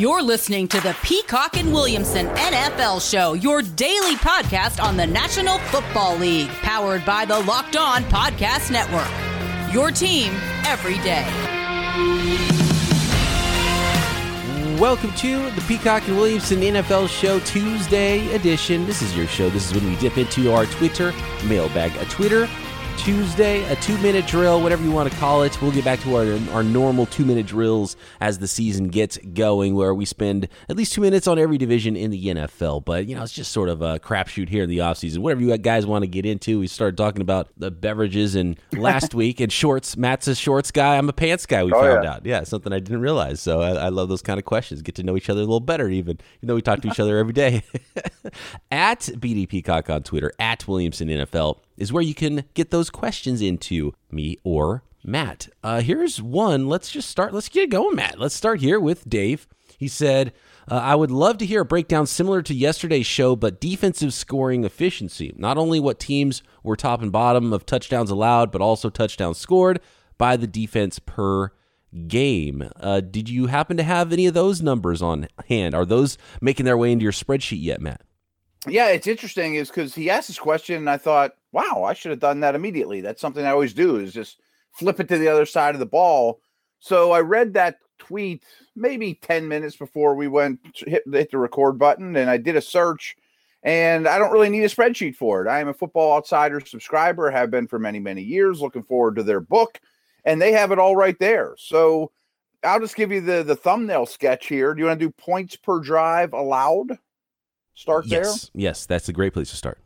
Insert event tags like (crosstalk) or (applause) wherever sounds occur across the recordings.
You're listening to the Peacock and Williamson NFL Show, your daily podcast on the National Football League, powered by the Locked On Podcast Network. Your team every day. Welcome to the Peacock and Williamson NFL Show Tuesday edition. This is your show. This is when we dip into our Twitter mailbag. A Twitter Tuesday, a two minute drill, whatever you want to call it. We'll get back to our, our normal two minute drills as the season gets going, where we spend at least two minutes on every division in the NFL. But, you know, it's just sort of a crapshoot here in the offseason. Whatever you guys want to get into, we started talking about the beverages and (laughs) last week and shorts. Matt's a shorts guy. I'm a pants guy, we oh, found yeah. out. Yeah, something I didn't realize. So I, I love those kind of questions. Get to know each other a little better, even, even though we talk to each other every day. (laughs) at BD Peacock on Twitter, at Williamson NFL is where you can get those questions into me or Matt. Uh, here's one. Let's just start. Let's get going, Matt. Let's start here with Dave. He said, uh, I would love to hear a breakdown similar to yesterday's show, but defensive scoring efficiency. Not only what teams were top and bottom of touchdowns allowed, but also touchdowns scored by the defense per game. Uh, did you happen to have any of those numbers on hand? Are those making their way into your spreadsheet yet, Matt? Yeah, it's interesting is because he asked this question, and I thought, wow, I should have done that immediately. That's something I always do is just flip it to the other side of the ball. So I read that tweet maybe 10 minutes before we went hit, hit the record button, and I did a search. And I don't really need a spreadsheet for it. I am a Football Outsider subscriber, have been for many, many years. Looking forward to their book, and they have it all right there. So I'll just give you the the thumbnail sketch here. Do you want to do points per drive allowed? Start yes. there? Yes, that's a great place to start.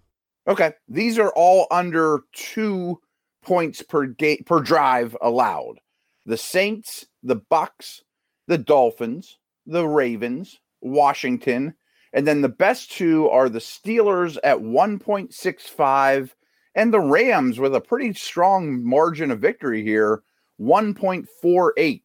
Okay. These are all under two points per gate per drive allowed. The Saints, the Bucks, the Dolphins, the Ravens, Washington, and then the best two are the Steelers at 1.65 and the Rams with a pretty strong margin of victory here, 1.48.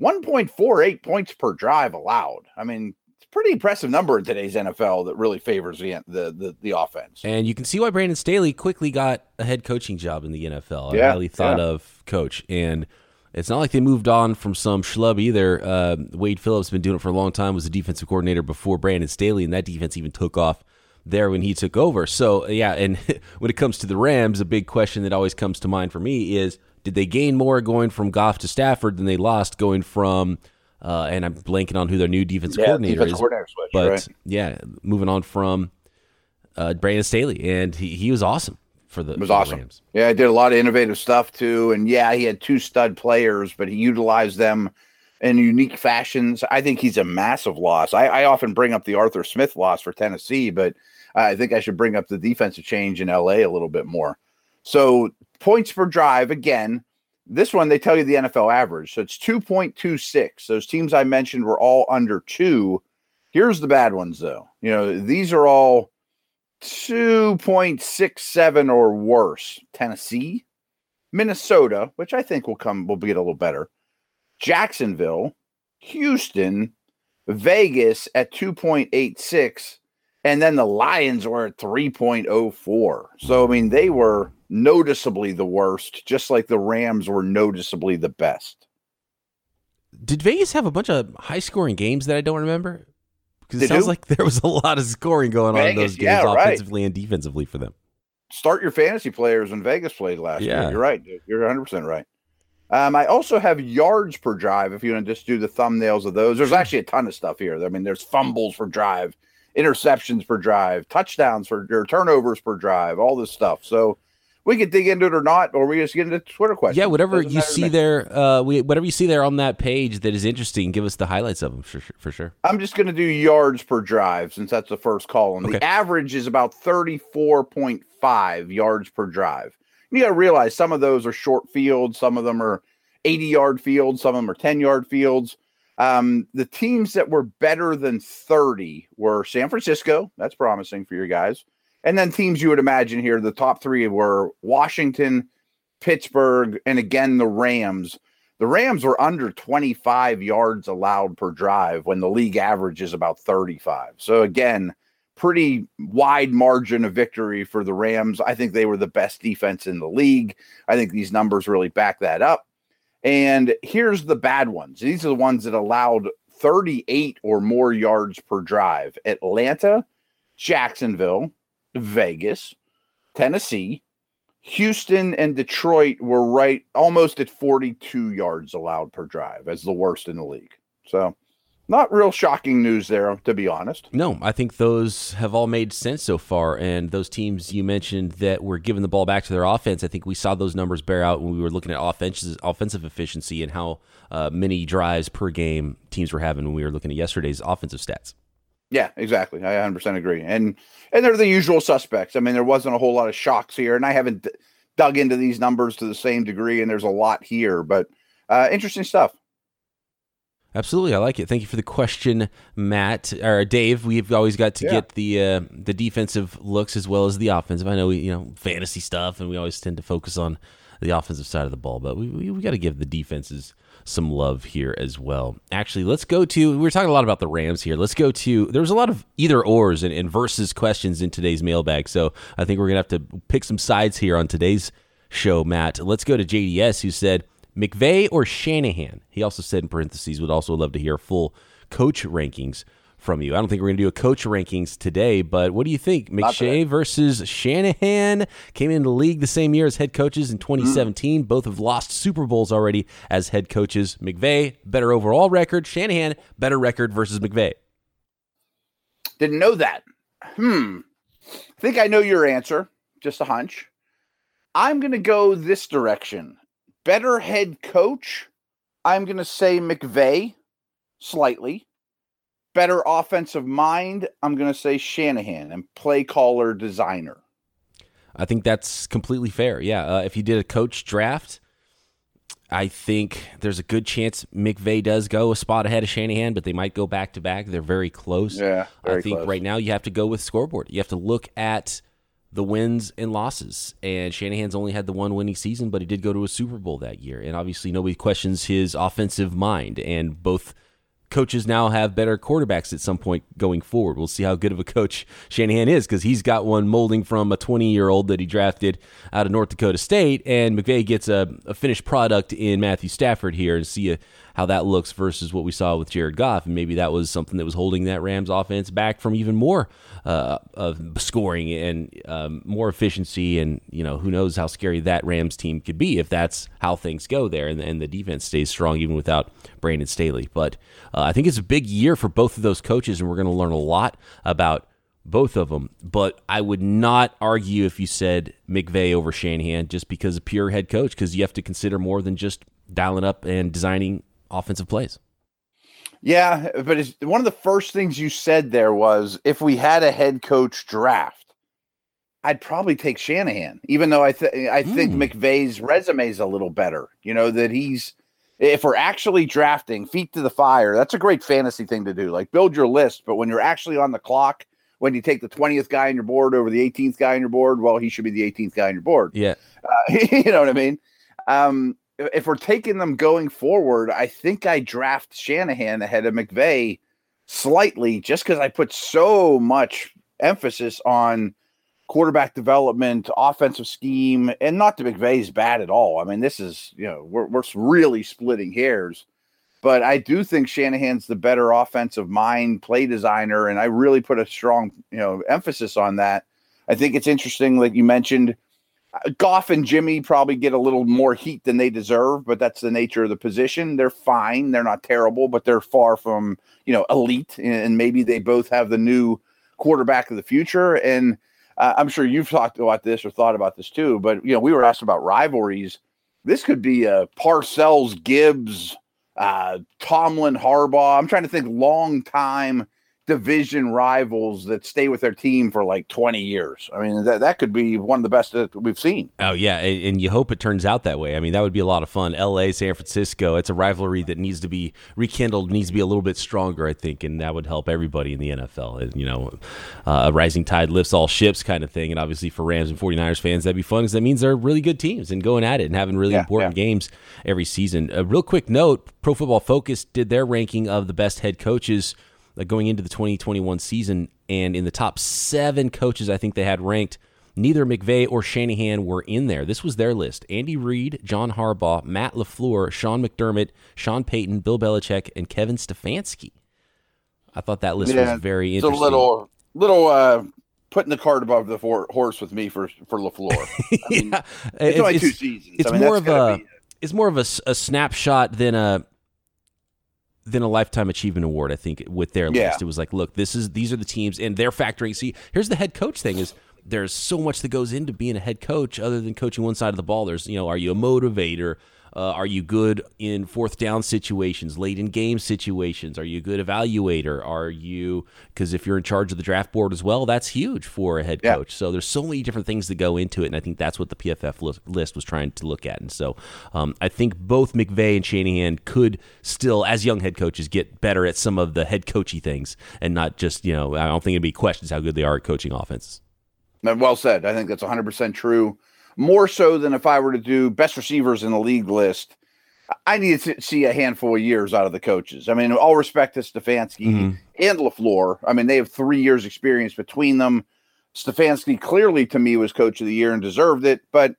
1.48 points per drive allowed. I mean, pretty impressive number in today's NFL that really favors the, the the, the offense. And you can see why Brandon Staley quickly got a head coaching job in the NFL. Yeah, highly thought yeah. of coach, and it's not like they moved on from some schlub either. Uh, Wade Phillips been doing it for a long time. Was a defensive coordinator before Brandon Staley, and that defense even took off there when he took over. So yeah, and (laughs) when it comes to the Rams, a big question that always comes to mind for me is. Did they gain more going from Goff to Stafford than they lost going from uh, and I'm blanking on who their new defensive yeah, coordinator defensive is. Coordinator switch, but right. yeah, moving on from uh, Brandon Staley, and he, he was awesome for the. It was awesome. Rams. Yeah, I did a lot of innovative stuff too, and yeah, he had two stud players, but he utilized them in unique fashions. I think he's a massive loss. I, I often bring up the Arthur Smith loss for Tennessee, but I think I should bring up the defensive change in LA a little bit more. So points per drive again this one, they tell you the NFL average. So it's 2.26. Those teams I mentioned were all under two. Here's the bad ones, though. You know, these are all 2.67 or worse. Tennessee, Minnesota, which I think will come, will get a little better. Jacksonville, Houston, Vegas at 2.86. And then the Lions were at 3.04. So, I mean, they were noticeably the worst, just like the Rams were noticeably the best. Did Vegas have a bunch of high scoring games that I don't remember? Because it sounds like (laughs) there was a lot of scoring going Vegas, on in those games, yeah, offensively right. and defensively for them. Start your fantasy players when Vegas played last yeah. year. You're right. Dude. You're 100 percent right. Um, I also have yards per drive. If you want to just do the thumbnails of those, there's actually a ton of stuff here. I mean, there's fumbles per drive, interceptions per drive, touchdowns for or turnovers per drive, all this stuff. So we could dig into it or not, or we just get into Twitter questions. Yeah, whatever you see there, uh, we, whatever you see there on that page that is interesting, give us the highlights of them for, sure. for sure. I'm just going to do yards per drive since that's the first column. Okay. The average is about 34.5 yards per drive. You got to realize some of those are short fields, some of them are 80 yard fields, some of them are 10 yard fields. Um, the teams that were better than 30 were San Francisco. That's promising for your guys. And then teams you would imagine here, the top three were Washington, Pittsburgh, and again the Rams. The Rams were under 25 yards allowed per drive when the league average is about 35. So again, pretty wide margin of victory for the Rams. I think they were the best defense in the league. I think these numbers really back that up. And here's the bad ones. These are the ones that allowed 38 or more yards per drive. Atlanta, Jacksonville, Vegas, Tennessee, Houston, and Detroit were right almost at 42 yards allowed per drive as the worst in the league. So not real shocking news there, to be honest. No, I think those have all made sense so far. And those teams you mentioned that were giving the ball back to their offense, I think we saw those numbers bear out when we were looking at offensive offensive efficiency and how uh, many drives per game teams were having when we were looking at yesterday's offensive stats. Yeah, exactly. I 100% agree. And and they're the usual suspects. I mean, there wasn't a whole lot of shocks here, and I haven't d- dug into these numbers to the same degree, and there's a lot here, but uh, interesting stuff. Absolutely, I like it. Thank you for the question, Matt or Dave. We've always got to yeah. get the uh, the defensive looks as well as the offensive. I know we, you know, fantasy stuff, and we always tend to focus on the offensive side of the ball, but we we, we got to give the defenses some love here as well. Actually, let's go to. We were talking a lot about the Rams here. Let's go to. There was a lot of either ors and, and versus questions in today's mailbag, so I think we're gonna have to pick some sides here on today's show, Matt. Let's go to JDS, who said McVay or Shanahan. He also said in parentheses would also love to hear full coach rankings from you. I don't think we're going to do a coach rankings today, but what do you think? McVay versus Shanahan came into the league the same year as head coaches in 2017. Mm. Both have lost Super Bowls already as head coaches. McVay, better overall record. Shanahan, better record versus McVay. Didn't know that. Hmm. I think I know your answer. Just a hunch. I'm going to go this direction better head coach, I'm going to say McVay slightly. Better offensive mind, I'm going to say Shanahan and play caller designer. I think that's completely fair. Yeah. Uh, if you did a coach draft, I think there's a good chance McVay does go a spot ahead of Shanahan, but they might go back to back. They're very close. Yeah. Very I think close. right now you have to go with scoreboard. You have to look at the wins and losses. And Shanahan's only had the one winning season, but he did go to a Super Bowl that year. And obviously, nobody questions his offensive mind. And both coaches now have better quarterbacks at some point going forward. We'll see how good of a coach Shanahan is because he's got one molding from a 20 year old that he drafted out of North Dakota State. And McVay gets a, a finished product in Matthew Stafford here and see a, how that looks versus what we saw with Jared Goff. And maybe that was something that was holding that Rams offense back from even more uh, of scoring and um, more efficiency. And, you know, who knows how scary that Rams team could be if that's how things go there and, and the defense stays strong even without Brandon Staley. But uh, I think it's a big year for both of those coaches, and we're going to learn a lot about both of them. But I would not argue if you said McVay over Shanahan just because of pure head coach, because you have to consider more than just dialing up and designing offensive plays. Yeah, but one of the first things you said there was if we had a head coach draft, I'd probably take Shanahan, even though I th- I think mm. McVay's resume is a little better. You know that he's if we're actually drafting feet to the fire, that's a great fantasy thing to do. Like build your list, but when you're actually on the clock, when you take the 20th guy on your board over the 18th guy on your board, well, he should be the 18th guy on your board. Yeah, uh, (laughs) you know what I mean. Um, if we're taking them going forward, I think I draft Shanahan ahead of McVay slightly just because I put so much emphasis on quarterback development, offensive scheme, and not that McVay's bad at all. I mean, this is, you know, we're, we're really splitting hairs. But I do think Shanahan's the better offensive mind, play designer, and I really put a strong, you know, emphasis on that. I think it's interesting, like you mentioned, uh, Goff and Jimmy probably get a little more heat than they deserve, but that's the nature of the position. They're fine. They're not terrible, but they're far from, you know, elite. And maybe they both have the new quarterback of the future. And uh, I'm sure you've talked about this or thought about this too. But, you know, we were asked about rivalries. This could be a Parcells, Gibbs, uh, Tomlin, Harbaugh. I'm trying to think long time division rivals that stay with their team for like 20 years. I mean, that, that could be one of the best that we've seen. Oh, yeah. And you hope it turns out that way. I mean, that would be a lot of fun. LA, San Francisco, it's a rivalry that needs to be rekindled, needs to be a little bit stronger, I think. And that would help everybody in the NFL. And, you know, uh, a rising tide lifts all ships kind of thing. And obviously for Rams and 49ers fans, that'd be fun because that means they're really good teams and going at it and having really yeah, important yeah. games every season. A real quick note Pro Football Focus did their ranking of the best head coaches going into the 2021 season. And in the top seven coaches, I think they had ranked neither McVay or Shanahan were in there. This was their list: Andy Reid, John Harbaugh, Matt LaFleur, Sean McDermott, Sean Payton, Bill Belichick, and Kevin Stefanski. I thought that list yeah, was very interesting. It's a little, little uh, putting the cart above the horse with me for for LaFleur. (laughs) I mean, yeah. it's, it's only two seasons. It's I mean, more of a, be, it's more of a, a snapshot than a than a lifetime achievement award. I think with their yeah. list, it was like, look, this is these are the teams, and they're factoring. See, here's the head coach thing: is there's so much that goes into being a head coach, other than coaching one side of the ball. There's you know, are you a motivator? Uh, are you good in fourth down situations, late in game situations? Are you a good evaluator? Are you because if you're in charge of the draft board as well, that's huge for a head yeah. coach. So there's so many different things that go into it, and I think that's what the PFF list was trying to look at. And so um, I think both McVay and Shanahan could still, as young head coaches, get better at some of the head coachy things, and not just you know I don't think it'd be questions how good they are at coaching offenses. Well said. I think that's 100 percent true more so than if I were to do best receivers in the league list. I need to see a handful of years out of the coaches. I mean, all respect to Stefanski mm-hmm. and LaFleur. I mean, they have three years experience between them. Stefanski clearly to me was coach of the year and deserved it, but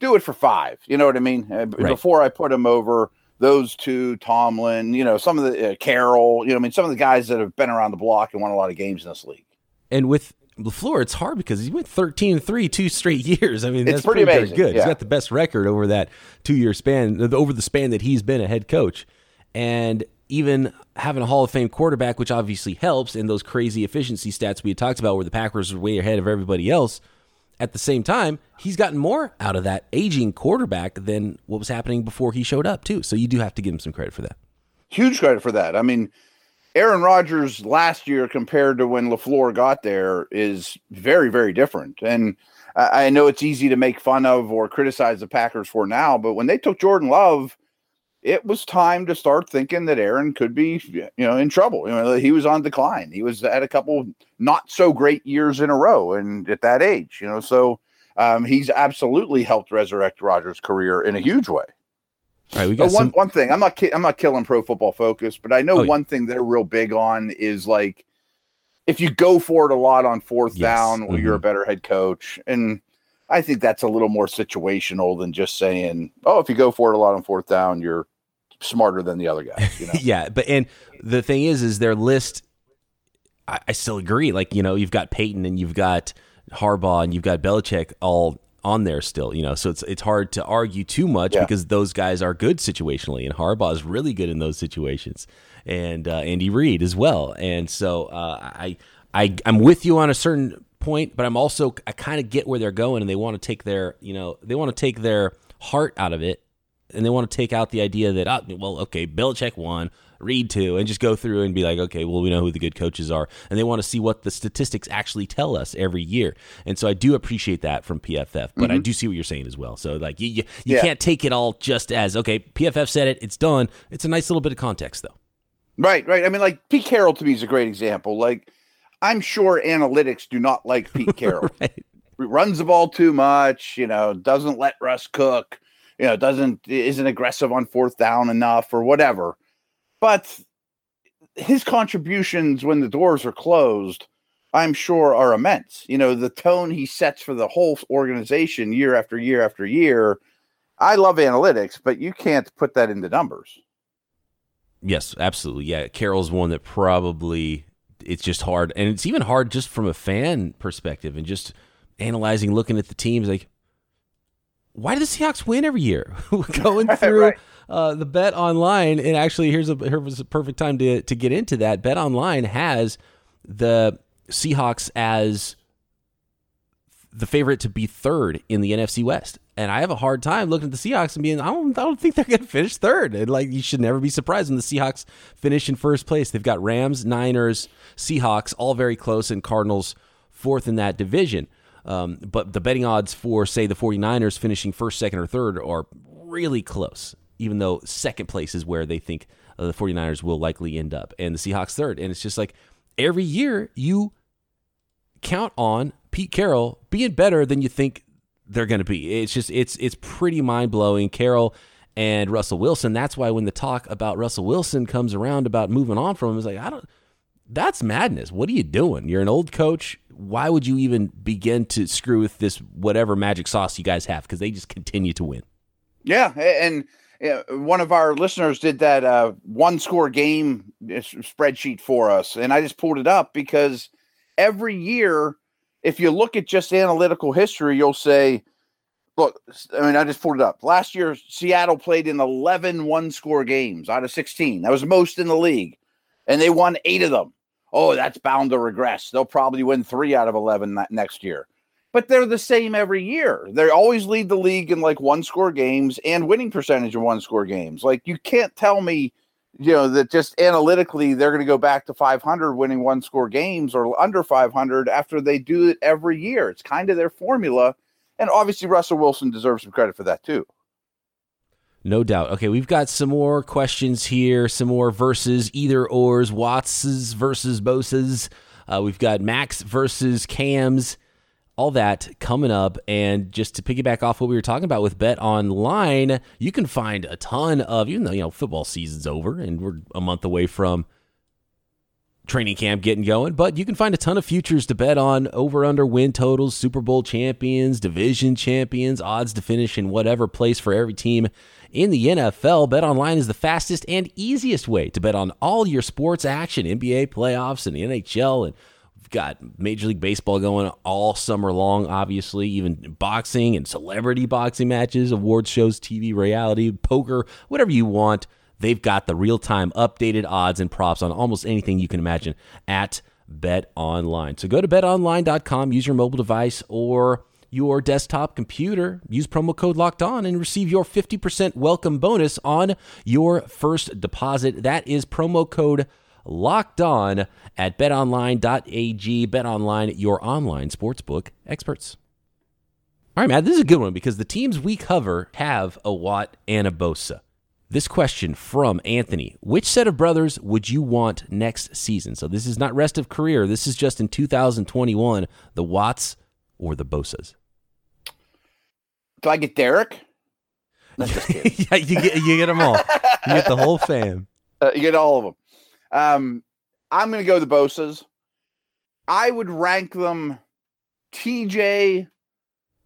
do it for five. You know what I mean? Uh, right. Before I put him over those two, Tomlin, you know, some of the uh, Carroll, you know, I mean, some of the guys that have been around the block and won a lot of games in this league. And with LaFleur, it's hard because he went 13 3 two straight (laughs) years. I mean, that's it's pretty, pretty amazing. good. Yeah. He's got the best record over that two year span, uh, over the span that he's been a head coach. And even having a Hall of Fame quarterback, which obviously helps, in those crazy efficiency stats we had talked about where the Packers are way ahead of everybody else, at the same time, he's gotten more out of that aging quarterback than what was happening before he showed up, too. So you do have to give him some credit for that. Huge credit for that. I mean, Aaron Rodgers last year compared to when LaFleur got there is very, very different. And I know it's easy to make fun of or criticize the Packers for now, but when they took Jordan Love, it was time to start thinking that Aaron could be, you know, in trouble. You know, he was on decline. He was at a couple not so great years in a row, and at that age, you know, so um, he's absolutely helped resurrect Rodgers' career in a huge way. All right, we got one some... one thing. I'm not ki- I'm not killing Pro Football Focus, but I know oh, one yeah. thing they're real big on is like if you go for it a lot on fourth yes. down, well, mm-hmm. you're a mm-hmm. better head coach. And I think that's a little more situational than just saying, oh, if you go for it a lot on fourth down, you're smarter than the other guy. (laughs) You know? yeah, but and the thing is, is their list. I, I still agree. Like you know, you've got Payton and you've got Harbaugh and you've got Belichick all on there still, you know. So it's it's hard to argue too much yeah. because those guys are good situationally, and Harbaugh is really good in those situations, and uh, Andy Reid as well. And so uh, I I I'm with you on a certain point, but I'm also I kind of get where they're going, and they want to take their you know they want to take their heart out of it, and they want to take out the idea that oh, well okay Belichick won, Reid two, and just go through and be like, okay, well, we know who the good coaches are. And they want to see what the statistics actually tell us every year. And so I do appreciate that from PFF, but mm-hmm. I do see what you're saying as well. So, like, you, you, you yeah. can't take it all just as, okay, PFF said it, it's done. It's a nice little bit of context, though. Right, right. I mean, like, Pete Carroll to me is a great example. Like, I'm sure analytics do not like Pete (laughs) Carroll. right. Runs the ball too much, you know, doesn't let Russ cook, you know, doesn't isn't aggressive on fourth down enough or whatever but his contributions when the doors are closed, I'm sure, are immense. You know, the tone he sets for the whole organization year after year after year. I love analytics, but you can't put that into numbers. Yes, absolutely. Yeah, Carroll's one that probably it's just hard, and it's even hard just from a fan perspective and just analyzing, looking at the teams. Like, why do the Seahawks win every year? (laughs) Going (laughs) through right uh, the bet online, and actually, here's a here's a perfect time to to get into that. Bet online has the Seahawks as the favorite to be third in the NFC West. And I have a hard time looking at the Seahawks and being, I don't, I don't think they're going to finish third. And like, you should never be surprised when the Seahawks finish in first place. They've got Rams, Niners, Seahawks, all very close, and Cardinals fourth in that division. Um, but the betting odds for, say, the 49ers finishing first, second, or third are really close even though second place is where they think uh, the 49ers will likely end up and the Seahawks third. And it's just like every year you count on Pete Carroll being better than you think they're going to be. It's just it's it's pretty mind-blowing. Carroll and Russell Wilson, that's why when the talk about Russell Wilson comes around about moving on from him, is like I don't That's madness. What are you doing? You're an old coach. Why would you even begin to screw with this whatever magic sauce you guys have? Because they just continue to win. Yeah, and one of our listeners did that uh, one score game uh, spreadsheet for us, and I just pulled it up because every year, if you look at just analytical history, you'll say, look, I mean, I just pulled it up. Last year, Seattle played in 11 one score games out of 16. That was most in the league, and they won eight of them. Oh, that's bound to regress. They'll probably win three out of 11 next year but they're the same every year. They always lead the league in like one score games and winning percentage of one score games. Like you can't tell me, you know, that just analytically they're going to go back to 500 winning one score games or under 500 after they do it every year. It's kind of their formula. And obviously Russell Wilson deserves some credit for that too. No doubt. Okay, we've got some more questions here, some more versus either ors, Watts's versus Bosa's. Uh, we've got Macs versus Cams all that coming up. And just to piggyback off what we were talking about with Bet Online, you can find a ton of, even though, you know, football season's over and we're a month away from training camp getting going, but you can find a ton of futures to bet on over under win totals, Super Bowl champions, division champions, odds to finish in whatever place for every team in the NFL. Bet online is the fastest and easiest way to bet on all your sports action, NBA playoffs and the NHL and We've got Major League Baseball going all summer long, obviously, even boxing and celebrity boxing matches, award shows, TV, reality, poker, whatever you want. They've got the real time updated odds and props on almost anything you can imagine at Bet Online. So go to betonline.com, use your mobile device or your desktop computer, use promo code locked on and receive your 50% welcome bonus on your first deposit. That is promo code locked on at betonline.ag. BetOnline, your online sportsbook experts. All right, Matt, this is a good one because the teams we cover have a Watt and a Bosa. This question from Anthony Which set of brothers would you want next season? So this is not rest of career. This is just in 2021 the Watts or the Bosas. Do I get Derek? (laughs) yeah, you get, you get them all. You get the whole fam. (laughs) Uh, you get all of them. Um, I'm going to go the Bosa's. I would rank them TJ,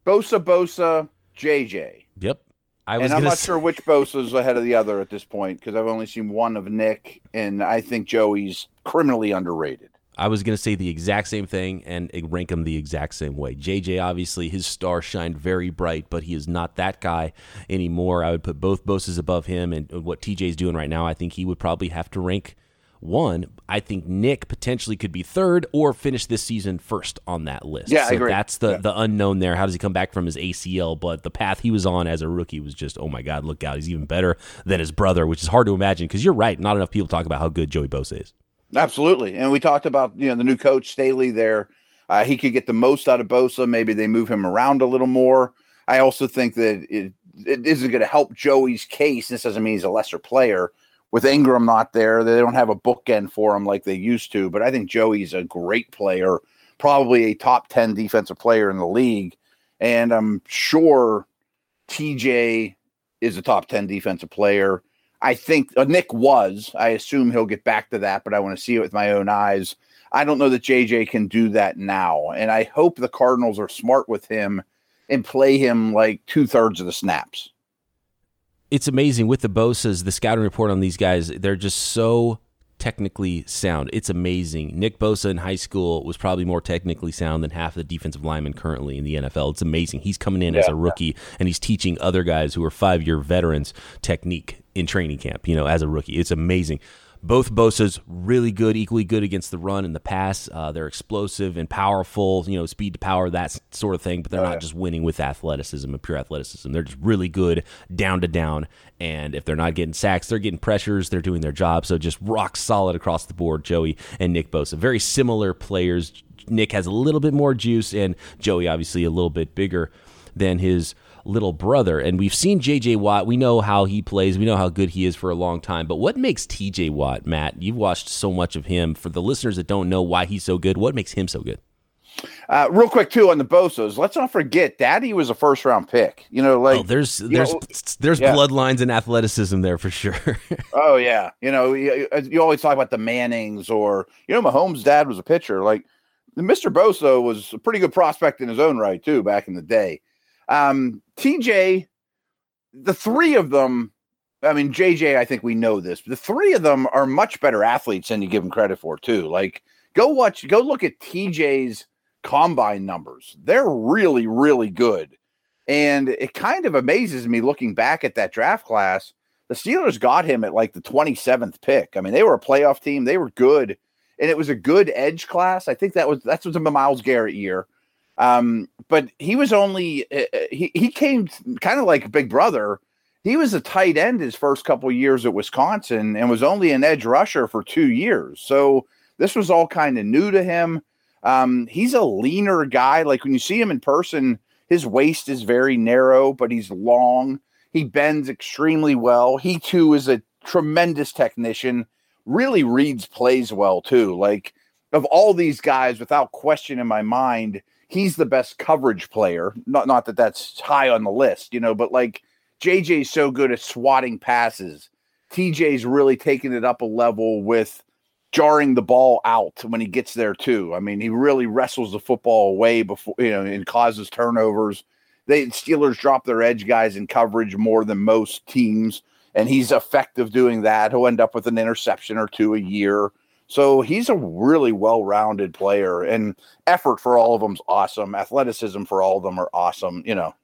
Bosa, Bosa, JJ. Yep. I was and I'm not say- sure which Bosa's ahead of the other at this point because I've only seen one of Nick, and I think Joey's criminally underrated. I was going to say the exact same thing and rank him the exact same way. JJ, obviously, his star shined very bright, but he is not that guy anymore. I would put both Bosa's above him, and what TJ's doing right now, I think he would probably have to rank – one, I think Nick potentially could be third or finish this season first on that list. Yeah, so I agree. That's the yeah. the unknown there. How does he come back from his ACL? But the path he was on as a rookie was just, oh my God, look out. He's even better than his brother, which is hard to imagine because you're right. Not enough people talk about how good Joey Bosa is. Absolutely. And we talked about, you know, the new coach, Staley, there. Uh, he could get the most out of Bosa. Maybe they move him around a little more. I also think that it, it isn't going to help Joey's case. This doesn't mean he's a lesser player with Ingram not there, they don't have a bookend for him like they used to. But I think Joey's a great player, probably a top 10 defensive player in the league. And I'm sure TJ is a top 10 defensive player. I think uh, Nick was. I assume he'll get back to that, but I want to see it with my own eyes. I don't know that JJ can do that now. And I hope the Cardinals are smart with him and play him like two thirds of the snaps it's amazing with the Bosa's, the scouting report on these guys, they're just so technically sound. It's amazing. Nick Bosa in high school was probably more technically sound than half of the defensive linemen currently in the NFL. It's amazing. He's coming in yeah, as a rookie and he's teaching other guys who are five year veterans technique in training camp, you know, as a rookie. It's amazing. Both Bosa's really good, equally good against the run and the pass. Uh, they're explosive and powerful, you know, speed to power, that sort of thing. But they're oh, not yeah. just winning with athleticism and pure athleticism. They're just really good down to down. And if they're not getting sacks, they're getting pressures. They're doing their job. So just rock solid across the board, Joey and Nick Bosa. Very similar players. Nick has a little bit more juice, and Joey obviously a little bit bigger than his little brother. And we've seen JJ Watt. We know how he plays. We know how good he is for a long time. But what makes TJ Watt, Matt? You've watched so much of him. For the listeners that don't know why he's so good, what makes him so good? Uh, real quick too on the Bosas, let's not forget Daddy was a first round pick. You know, like oh, there's there's know, there's yeah. bloodlines and athleticism there for sure. (laughs) oh yeah, you know you, you, always talk about the Mannings or you know Mahomes' dad was a pitcher. Like Mr. Bosa was a pretty good prospect in his own right too back in the day. Um, TJ, the three of them. I mean, JJ, I think we know this. The three of them are much better athletes than you give them credit for, too. Like, go watch, go look at TJ's combine numbers. They're really, really good. And it kind of amazes me looking back at that draft class. The Steelers got him at like the 27th pick. I mean, they were a playoff team, they were good. And it was a good edge class. I think that was that's was a Myles Garrett year. Um, but he was only uh, uh he he came kind of like Big Brother. He was a tight end his first couple years at Wisconsin and was only an edge rusher for two years. So this was all kind of new to him. Um, he's a leaner guy. Like when you see him in person, his waist is very narrow, but he's long. He bends extremely well. He too is a tremendous technician. Really reads plays well too. Like of all these guys, without question in my mind, he's the best coverage player. Not not that that's high on the list, you know, but like JJ's so good at swatting passes. TJ's really taking it up a level with jarring the ball out when he gets there too. I mean, he really wrestles the football away before you know and causes turnovers. They Steelers drop their edge guys in coverage more than most teams, and he's effective doing that. He'll end up with an interception or two a year. So he's a really well-rounded player, and effort for all of them's awesome. Athleticism for all of them are awesome. You know,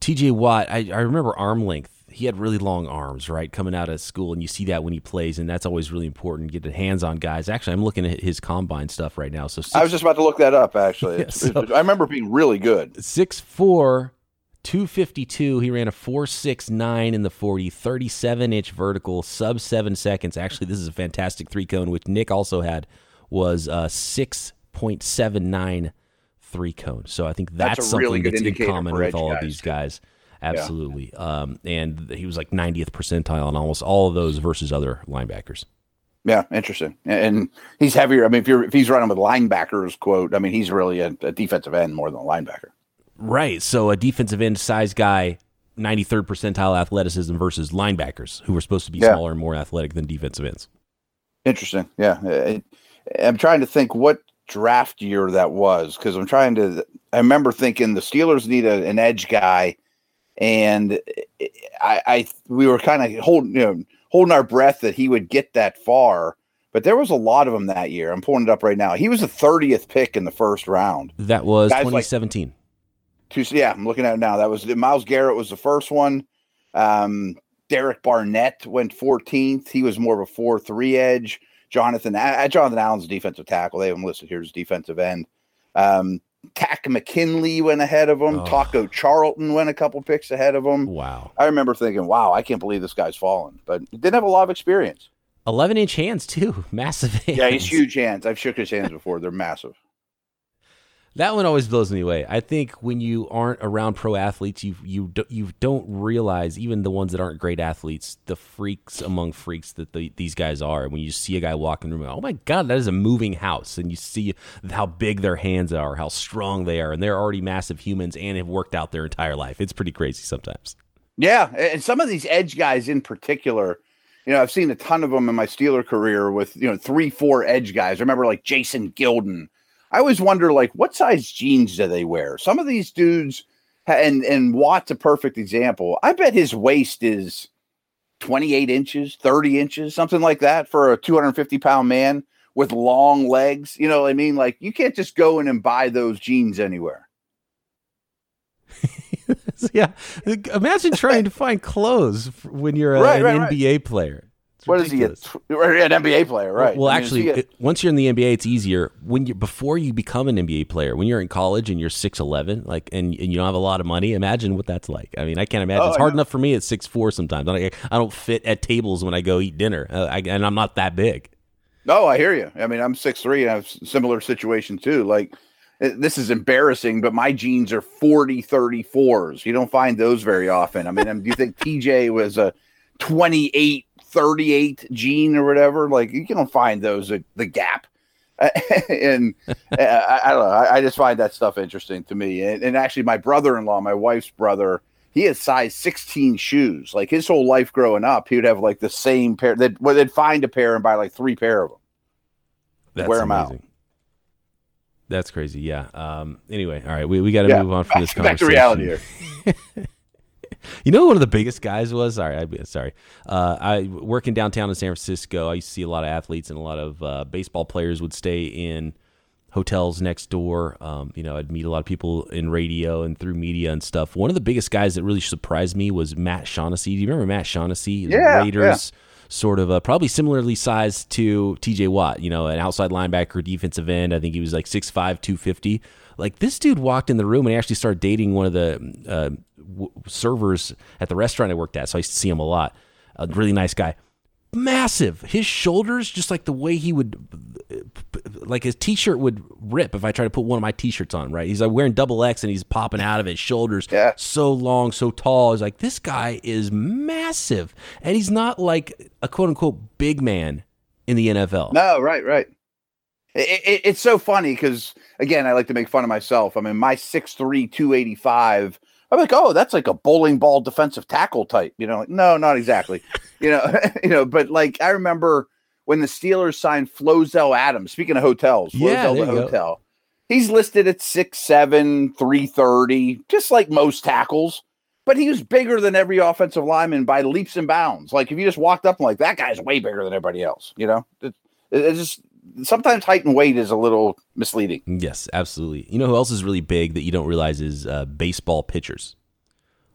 T.J. Watt. I, I remember arm length he had really long arms, right, coming out of school, and you see that when he plays, and that's always really important. Get the hands on guys. Actually, I'm looking at his combine stuff right now. So six, I was just about to look that up. Actually, (laughs) yeah, so I remember being really good. Six four. 252 he ran a 469 in the 40 37 inch vertical sub 7 seconds actually this is a fantastic three cone which nick also had was a 6.79 three cone so i think that's, that's something really that's in common with all guys. of these guys Absolutely. Yeah. Um, and he was like 90th percentile on almost all of those versus other linebackers. Yeah, interesting. And he's heavier. I mean, if you're if he's running with linebackers, quote, I mean, he's really a, a defensive end more than a linebacker. Right. So a defensive end size guy, 93rd percentile athleticism versus linebackers who were supposed to be yeah. smaller and more athletic than defensive ends. Interesting. Yeah. I'm trying to think what draft year that was because I'm trying to. I remember thinking the Steelers need a, an edge guy and I, I we were kind of holding you know holding our breath that he would get that far. But there was a lot of them that year. I'm pulling it up right now. He was the 30th pick in the first round. That was Guys 2017. Like, yeah, I'm looking at it now. That was Myles Garrett was the first one. Um, Derek Barnett went 14th. He was more of a 4 3 edge. Jonathan, uh, Jonathan Allen's defensive tackle. They have him listed here as defensive end. Um, Takk McKinley went ahead of him. Oh. Taco Charlton went a couple picks ahead of him. Wow. I remember thinking, wow, I can't believe this guy's fallen, but he didn't have a lot of experience. 11 inch hands, too. (laughs) Massive hands. Yeah, he's huge hands. I've shook his hands before. They're massive. That one always blows me away. I think when you aren't around pro athletes, you you do, you don't realize even the ones that aren't great athletes, the freaks among freaks that the, these guys are. When you see a guy walking the room, oh my god, that is a moving house, and you see how big their hands are, how strong they are, and they're already massive humans and have worked out their entire life. It's pretty crazy sometimes. Yeah, and some of these edge guys in particular. You know, I've seen a ton of them in my Steeler career with, you know, three, four edge guys. I remember like Jason Gildon, I always wonder, like, what size jeans do they wear? Some of these dudes, and and Watt's a perfect example. I bet his waist is 28 inches, 30 inches, something like that for a 250 pound man with long legs. You know what I mean? Like, you can't just go in and buy those jeans anywhere. (laughs) yeah. Imagine trying to find clothes when you're a, right, an right, NBA right. player what is he? A, an NBA player, right? Well, I mean, actually, it, once you're in the NBA, it's easier. When you before you become an NBA player, when you're in college and you're six eleven, like, and, and you don't have a lot of money, imagine what that's like. I mean, I can't imagine. Oh, it's hard enough for me at six four sometimes. I, I don't fit at tables when I go eat dinner, uh, I, and I'm not that big. No, I hear you. I mean, I'm six three, and I have similar situation too. Like, this is embarrassing, but my jeans are 40 34s. You don't find those very often. I mean, do you think TJ was a 28 38 jean or whatever. Like you can find those at the Gap. (laughs) and uh, I, I, don't know. I, I, just find that stuff interesting to me. And, and actually, my brother-in-law, my wife's brother, he had size 16 shoes. Like his whole life growing up, he would have like the same pair. that would well, they'd find a pair and buy like three pair of them. That's wear amazing. them out. That's crazy. Yeah. Um, anyway, all right, we, we got to yeah. move on from this Back (laughs) conversation. Back to reality here. (laughs) you know, one of the biggest guys was. Sorry, I, sorry. Uh, I working downtown in San Francisco. I used to see a lot of athletes and a lot of uh, baseball players would stay in hotels next door. Um, you know, I'd meet a lot of people in radio and through media and stuff. One of the biggest guys that really surprised me was Matt Shaughnessy. Do you remember Matt Shaughnessy? Yeah, Raiders. Yeah sort of a, probably similarly sized to TJ Watt, you know, an outside linebacker, defensive end. I think he was like 6'5, 250. Like this dude walked in the room and he actually started dating one of the uh, w- servers at the restaurant I worked at. So I used to see him a lot. A really nice guy. Massive. His shoulders, just like the way he would, like his t shirt would rip if I try to put one of my t shirts on, right? He's like wearing double X and he's popping out of his shoulders. Yeah. So long, so tall. He's like, this guy is massive. And he's not like a quote unquote big man in the NFL. No, right, right. It, it, it's so funny because again, I like to make fun of myself. I mean, my 6'3", 285 I'm like, oh, that's like a bowling ball defensive tackle type. You know, like, no, not exactly. (laughs) you know, (laughs) you know, but like I remember when the Steelers signed Flozell Adams. Speaking of hotels, Flozell yeah, the hotel. Go. He's listed at six seven, three thirty, just like most tackles. But he was bigger than every offensive lineman by leaps and bounds. Like if you just walked up and like that guy's way bigger than everybody else. You know, it, it's just sometimes height and weight is a little misleading. Yes, absolutely. You know who else is really big that you don't realize is uh, baseball pitchers.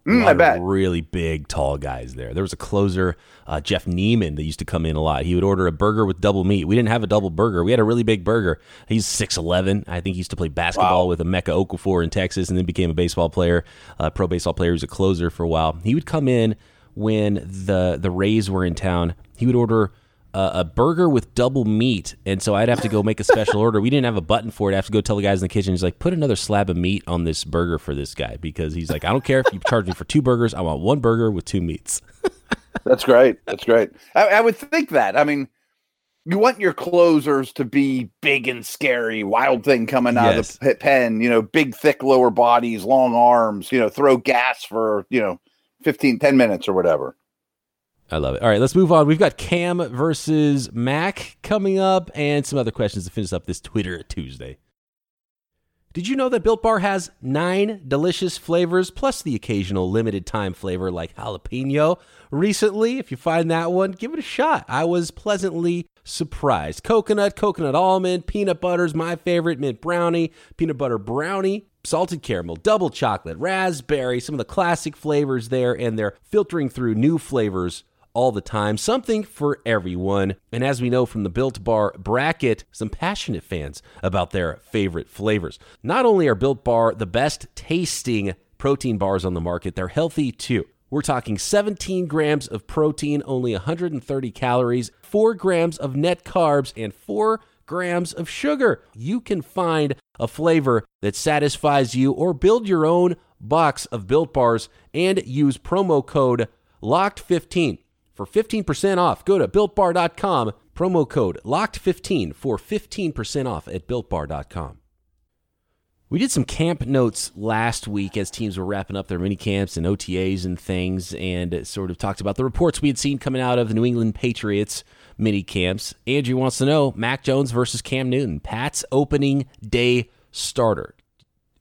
Mm, I bet. Really big, tall guys there. There was a closer, uh, Jeff Niemann, that used to come in a lot. He would order a burger with double meat. We didn't have a double burger. We had a really big burger. He's 6'11. I think he used to play basketball wow. with Emeka Okafor in Texas and then became a baseball player, uh, pro baseball player. He was a closer for a while. He would come in when the, the Rays were in town. He would order uh, a burger with double meat, and so I'd have to go make a special order. We didn't have a button for it. I have to go tell the guys in the kitchen. He's like, put another slab of meat on this burger for this guy because he's like, I don't care if you charge me for two burgers. I want one burger with two meats. (laughs) That's great. That's great. I, I, would think that. I mean, you want your closers to be big and scary, wild thing coming out yes. of the pen. You know, big, thick lower bodies, long arms. You know, throw gas for you know 15, 10 minutes or whatever. I love it. All right, let's move on. We've got Cam versus Mac coming up and some other questions to finish up this Twitter Tuesday. Did you know that Built Bar has nine delicious flavors plus the occasional limited time flavor like jalapeno? Recently, if you find that one, give it a shot. I was pleasantly surprised. Coconut, coconut almond, peanut butter's my favorite, mint brownie, peanut butter brownie, salted caramel, double chocolate, raspberry, some of the classic flavors there, and they're filtering through new flavors all the time, something for everyone. And as we know from the Built Bar bracket, some passionate fans about their favorite flavors. Not only are Built Bar the best tasting protein bars on the market, they're healthy too. We're talking 17 grams of protein, only 130 calories, 4 grams of net carbs, and 4 grams of sugar. You can find a flavor that satisfies you or build your own box of built bars and use promo code LOCKED15 for 15% off. Go to builtbar.com, promo code LOCKED15 for 15% off at builtbar.com. We did some camp notes last week as teams were wrapping up their mini camps and OTAs and things, and sort of talked about the reports we had seen coming out of the New England Patriots mini camps. Andrew wants to know Mac Jones versus Cam Newton, Pat's opening day starter.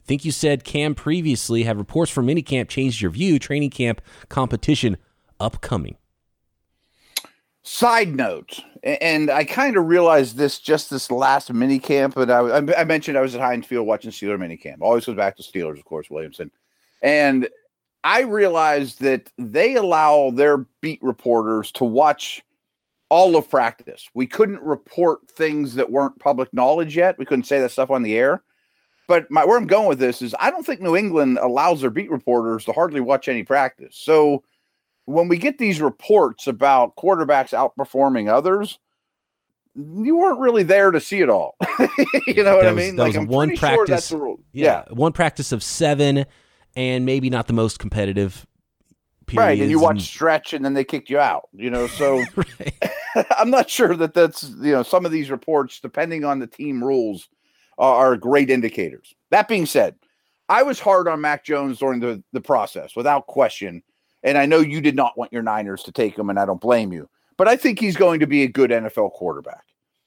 think you said Cam previously had reports from minicamp changed your view. Training camp competition upcoming. Side note, and I kind of realized this just this last mini camp, but I, I mentioned I was at Heinz Field watching Steeler mini camp. Always goes back to Steelers, of course, Williamson. And I realized that they allow their beat reporters to watch all of practice. We couldn't report things that weren't public knowledge yet. We couldn't say that stuff on the air. But my, where I'm going with this is I don't think New England allows their beat reporters to hardly watch any practice. So when we get these reports about quarterbacks outperforming others, you weren't really there to see it all. (laughs) you know what I mean? like I'm one practice. Sure yeah, yeah, one practice of seven, and maybe not the most competitive. Right, and you watch and... stretch, and then they kicked you out. You know, so (laughs) (laughs) I'm not sure that that's you know some of these reports, depending on the team rules, are, are great indicators. That being said, I was hard on Mac Jones during the the process, without question. And I know you did not want your Niners to take him, and I don't blame you. But I think he's going to be a good NFL quarterback.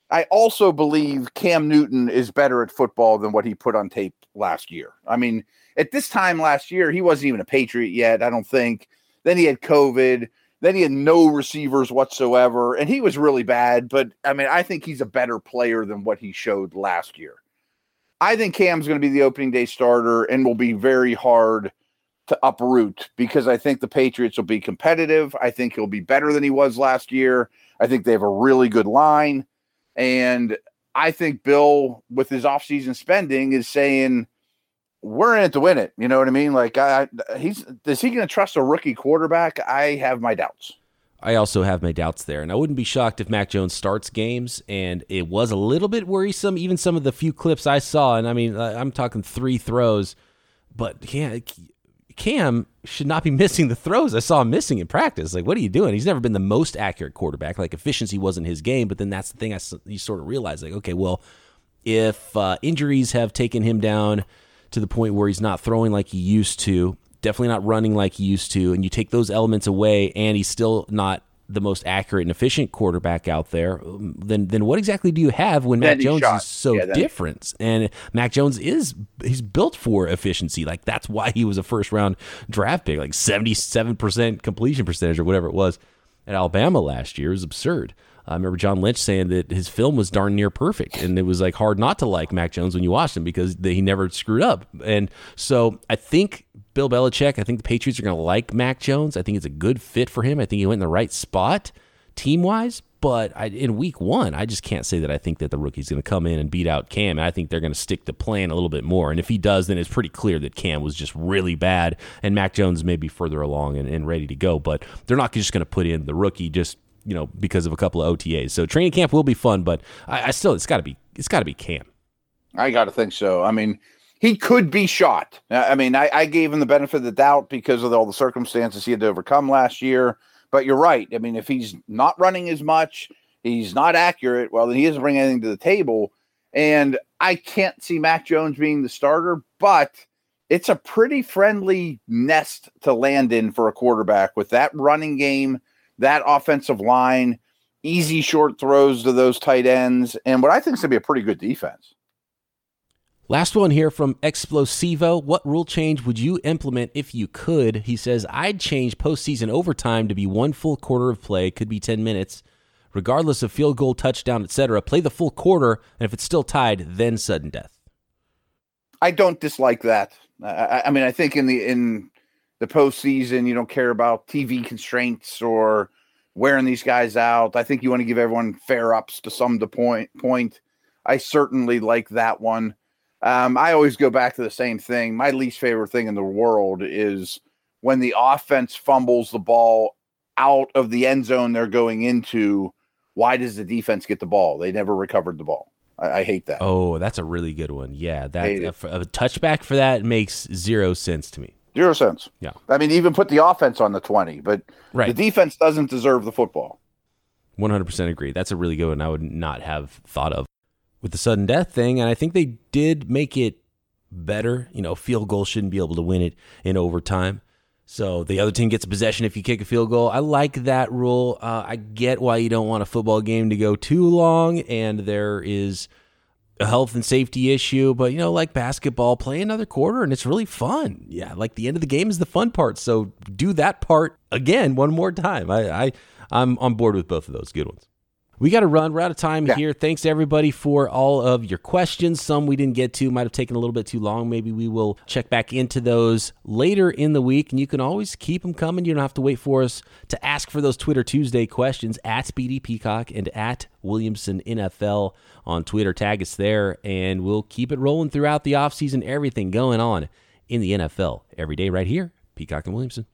I also believe Cam Newton is better at football than what he put on tape last year. I mean, at this time last year, he wasn't even a Patriot yet, I don't think. Then he had COVID. Then he had no receivers whatsoever, and he was really bad. But I mean, I think he's a better player than what he showed last year. I think Cam's going to be the opening day starter and will be very hard to uproot because I think the Patriots will be competitive. I think he'll be better than he was last year. I think they have a really good line. And I think Bill, with his offseason spending, is saying, we're in it to win it. You know what I mean? Like, I, he's is he going to trust a rookie quarterback? I have my doubts. I also have my doubts there, and I wouldn't be shocked if Mac Jones starts games. And it was a little bit worrisome, even some of the few clips I saw. And I mean, I'm talking three throws, but yeah, Cam should not be (laughs) missing the throws I saw him missing in practice. Like, what are you doing? He's never been the most accurate quarterback. Like, efficiency wasn't his game. But then that's the thing I you sort of realize, like, okay, well, if uh, injuries have taken him down to the point where he's not throwing like he used to, definitely not running like he used to, and you take those elements away, and he's still not the most accurate and efficient quarterback out there, um, then then what exactly do you have when Mac Jones shot. is so yeah, different? And Mac Jones is he's built for efficiency. Like that's why he was a first round draft pick, like seventy seven percent completion percentage or whatever it was at Alabama last year. It was absurd. I remember John Lynch saying that his film was darn near perfect, and it was like hard not to like Mac Jones when you watched him because he never screwed up. And so I think Bill Belichick, I think the Patriots are going to like Mac Jones. I think it's a good fit for him. I think he went in the right spot team wise. But I, in week one, I just can't say that I think that the rookie's going to come in and beat out Cam. I think they're going to stick to plan a little bit more. And if he does, then it's pretty clear that Cam was just really bad, and Mac Jones may be further along and, and ready to go. But they're not just going to put in the rookie just you know, because of a couple of OTAs. So training camp will be fun, but I, I still it's got to be it's got to be Cam. I got to think so. I mean, he could be shot. I mean, I, I, gave him the benefit of the doubt because of all the circumstances he had to overcome last year. But you're right. I mean, if he's not running as much, he's not accurate. Well, then he doesn't bring anything to the table. And I can't see Mac Jones being the starter, but it's a pretty friendly nest to land in for a quarterback with that running game that offensive line, easy short throws to those tight ends, and what I think is going to be a pretty good defense. Last one here from Explosivo. What rule change would you implement if you could? He says, I'd change postseason overtime to be one full quarter of play, could be 10 minutes, regardless of field goal, touchdown, etc. Play the full quarter, and if it's still tied, then sudden death. I don't dislike that. I, I mean, I think in the in the postseason. You don't care about TV constraints or wearing these guys out. I think you want to give everyone fair ups to some the point point. I certainly like that one. Um, I always go back to the same thing. My least favorite thing in the world is when the offense fumbles the ball out of the end zone they're going into. Why does the defense get the ball? They never recovered the ball. I, I hate that. Oh, that's a really good one. Yeah, that a, a touchback for that makes zero sense to me. Zero sense. Yeah. I mean, even put the offense on the 20, but right. the defense doesn't deserve the football. 100% agree. That's a really good one I would not have thought of with the sudden death thing. And I think they did make it better. You know, field goal shouldn't be able to win it in overtime. So the other team gets a possession if you kick a field goal. I like that rule. Uh, I get why you don't want a football game to go too long, and there is a health and safety issue, but you know, like basketball, play another quarter and it's really fun. Yeah, like the end of the game is the fun part. So do that part again one more time. I, I I'm on board with both of those. Good ones. We got to run. We're out of time yeah. here. Thanks everybody for all of your questions. Some we didn't get to, might have taken a little bit too long. Maybe we will check back into those later in the week. And you can always keep them coming. You don't have to wait for us to ask for those Twitter Tuesday questions at Speedy Peacock and at Williamson NFL on Twitter. Tag us there, and we'll keep it rolling throughout the offseason. Everything going on in the NFL every day right here, Peacock and Williamson.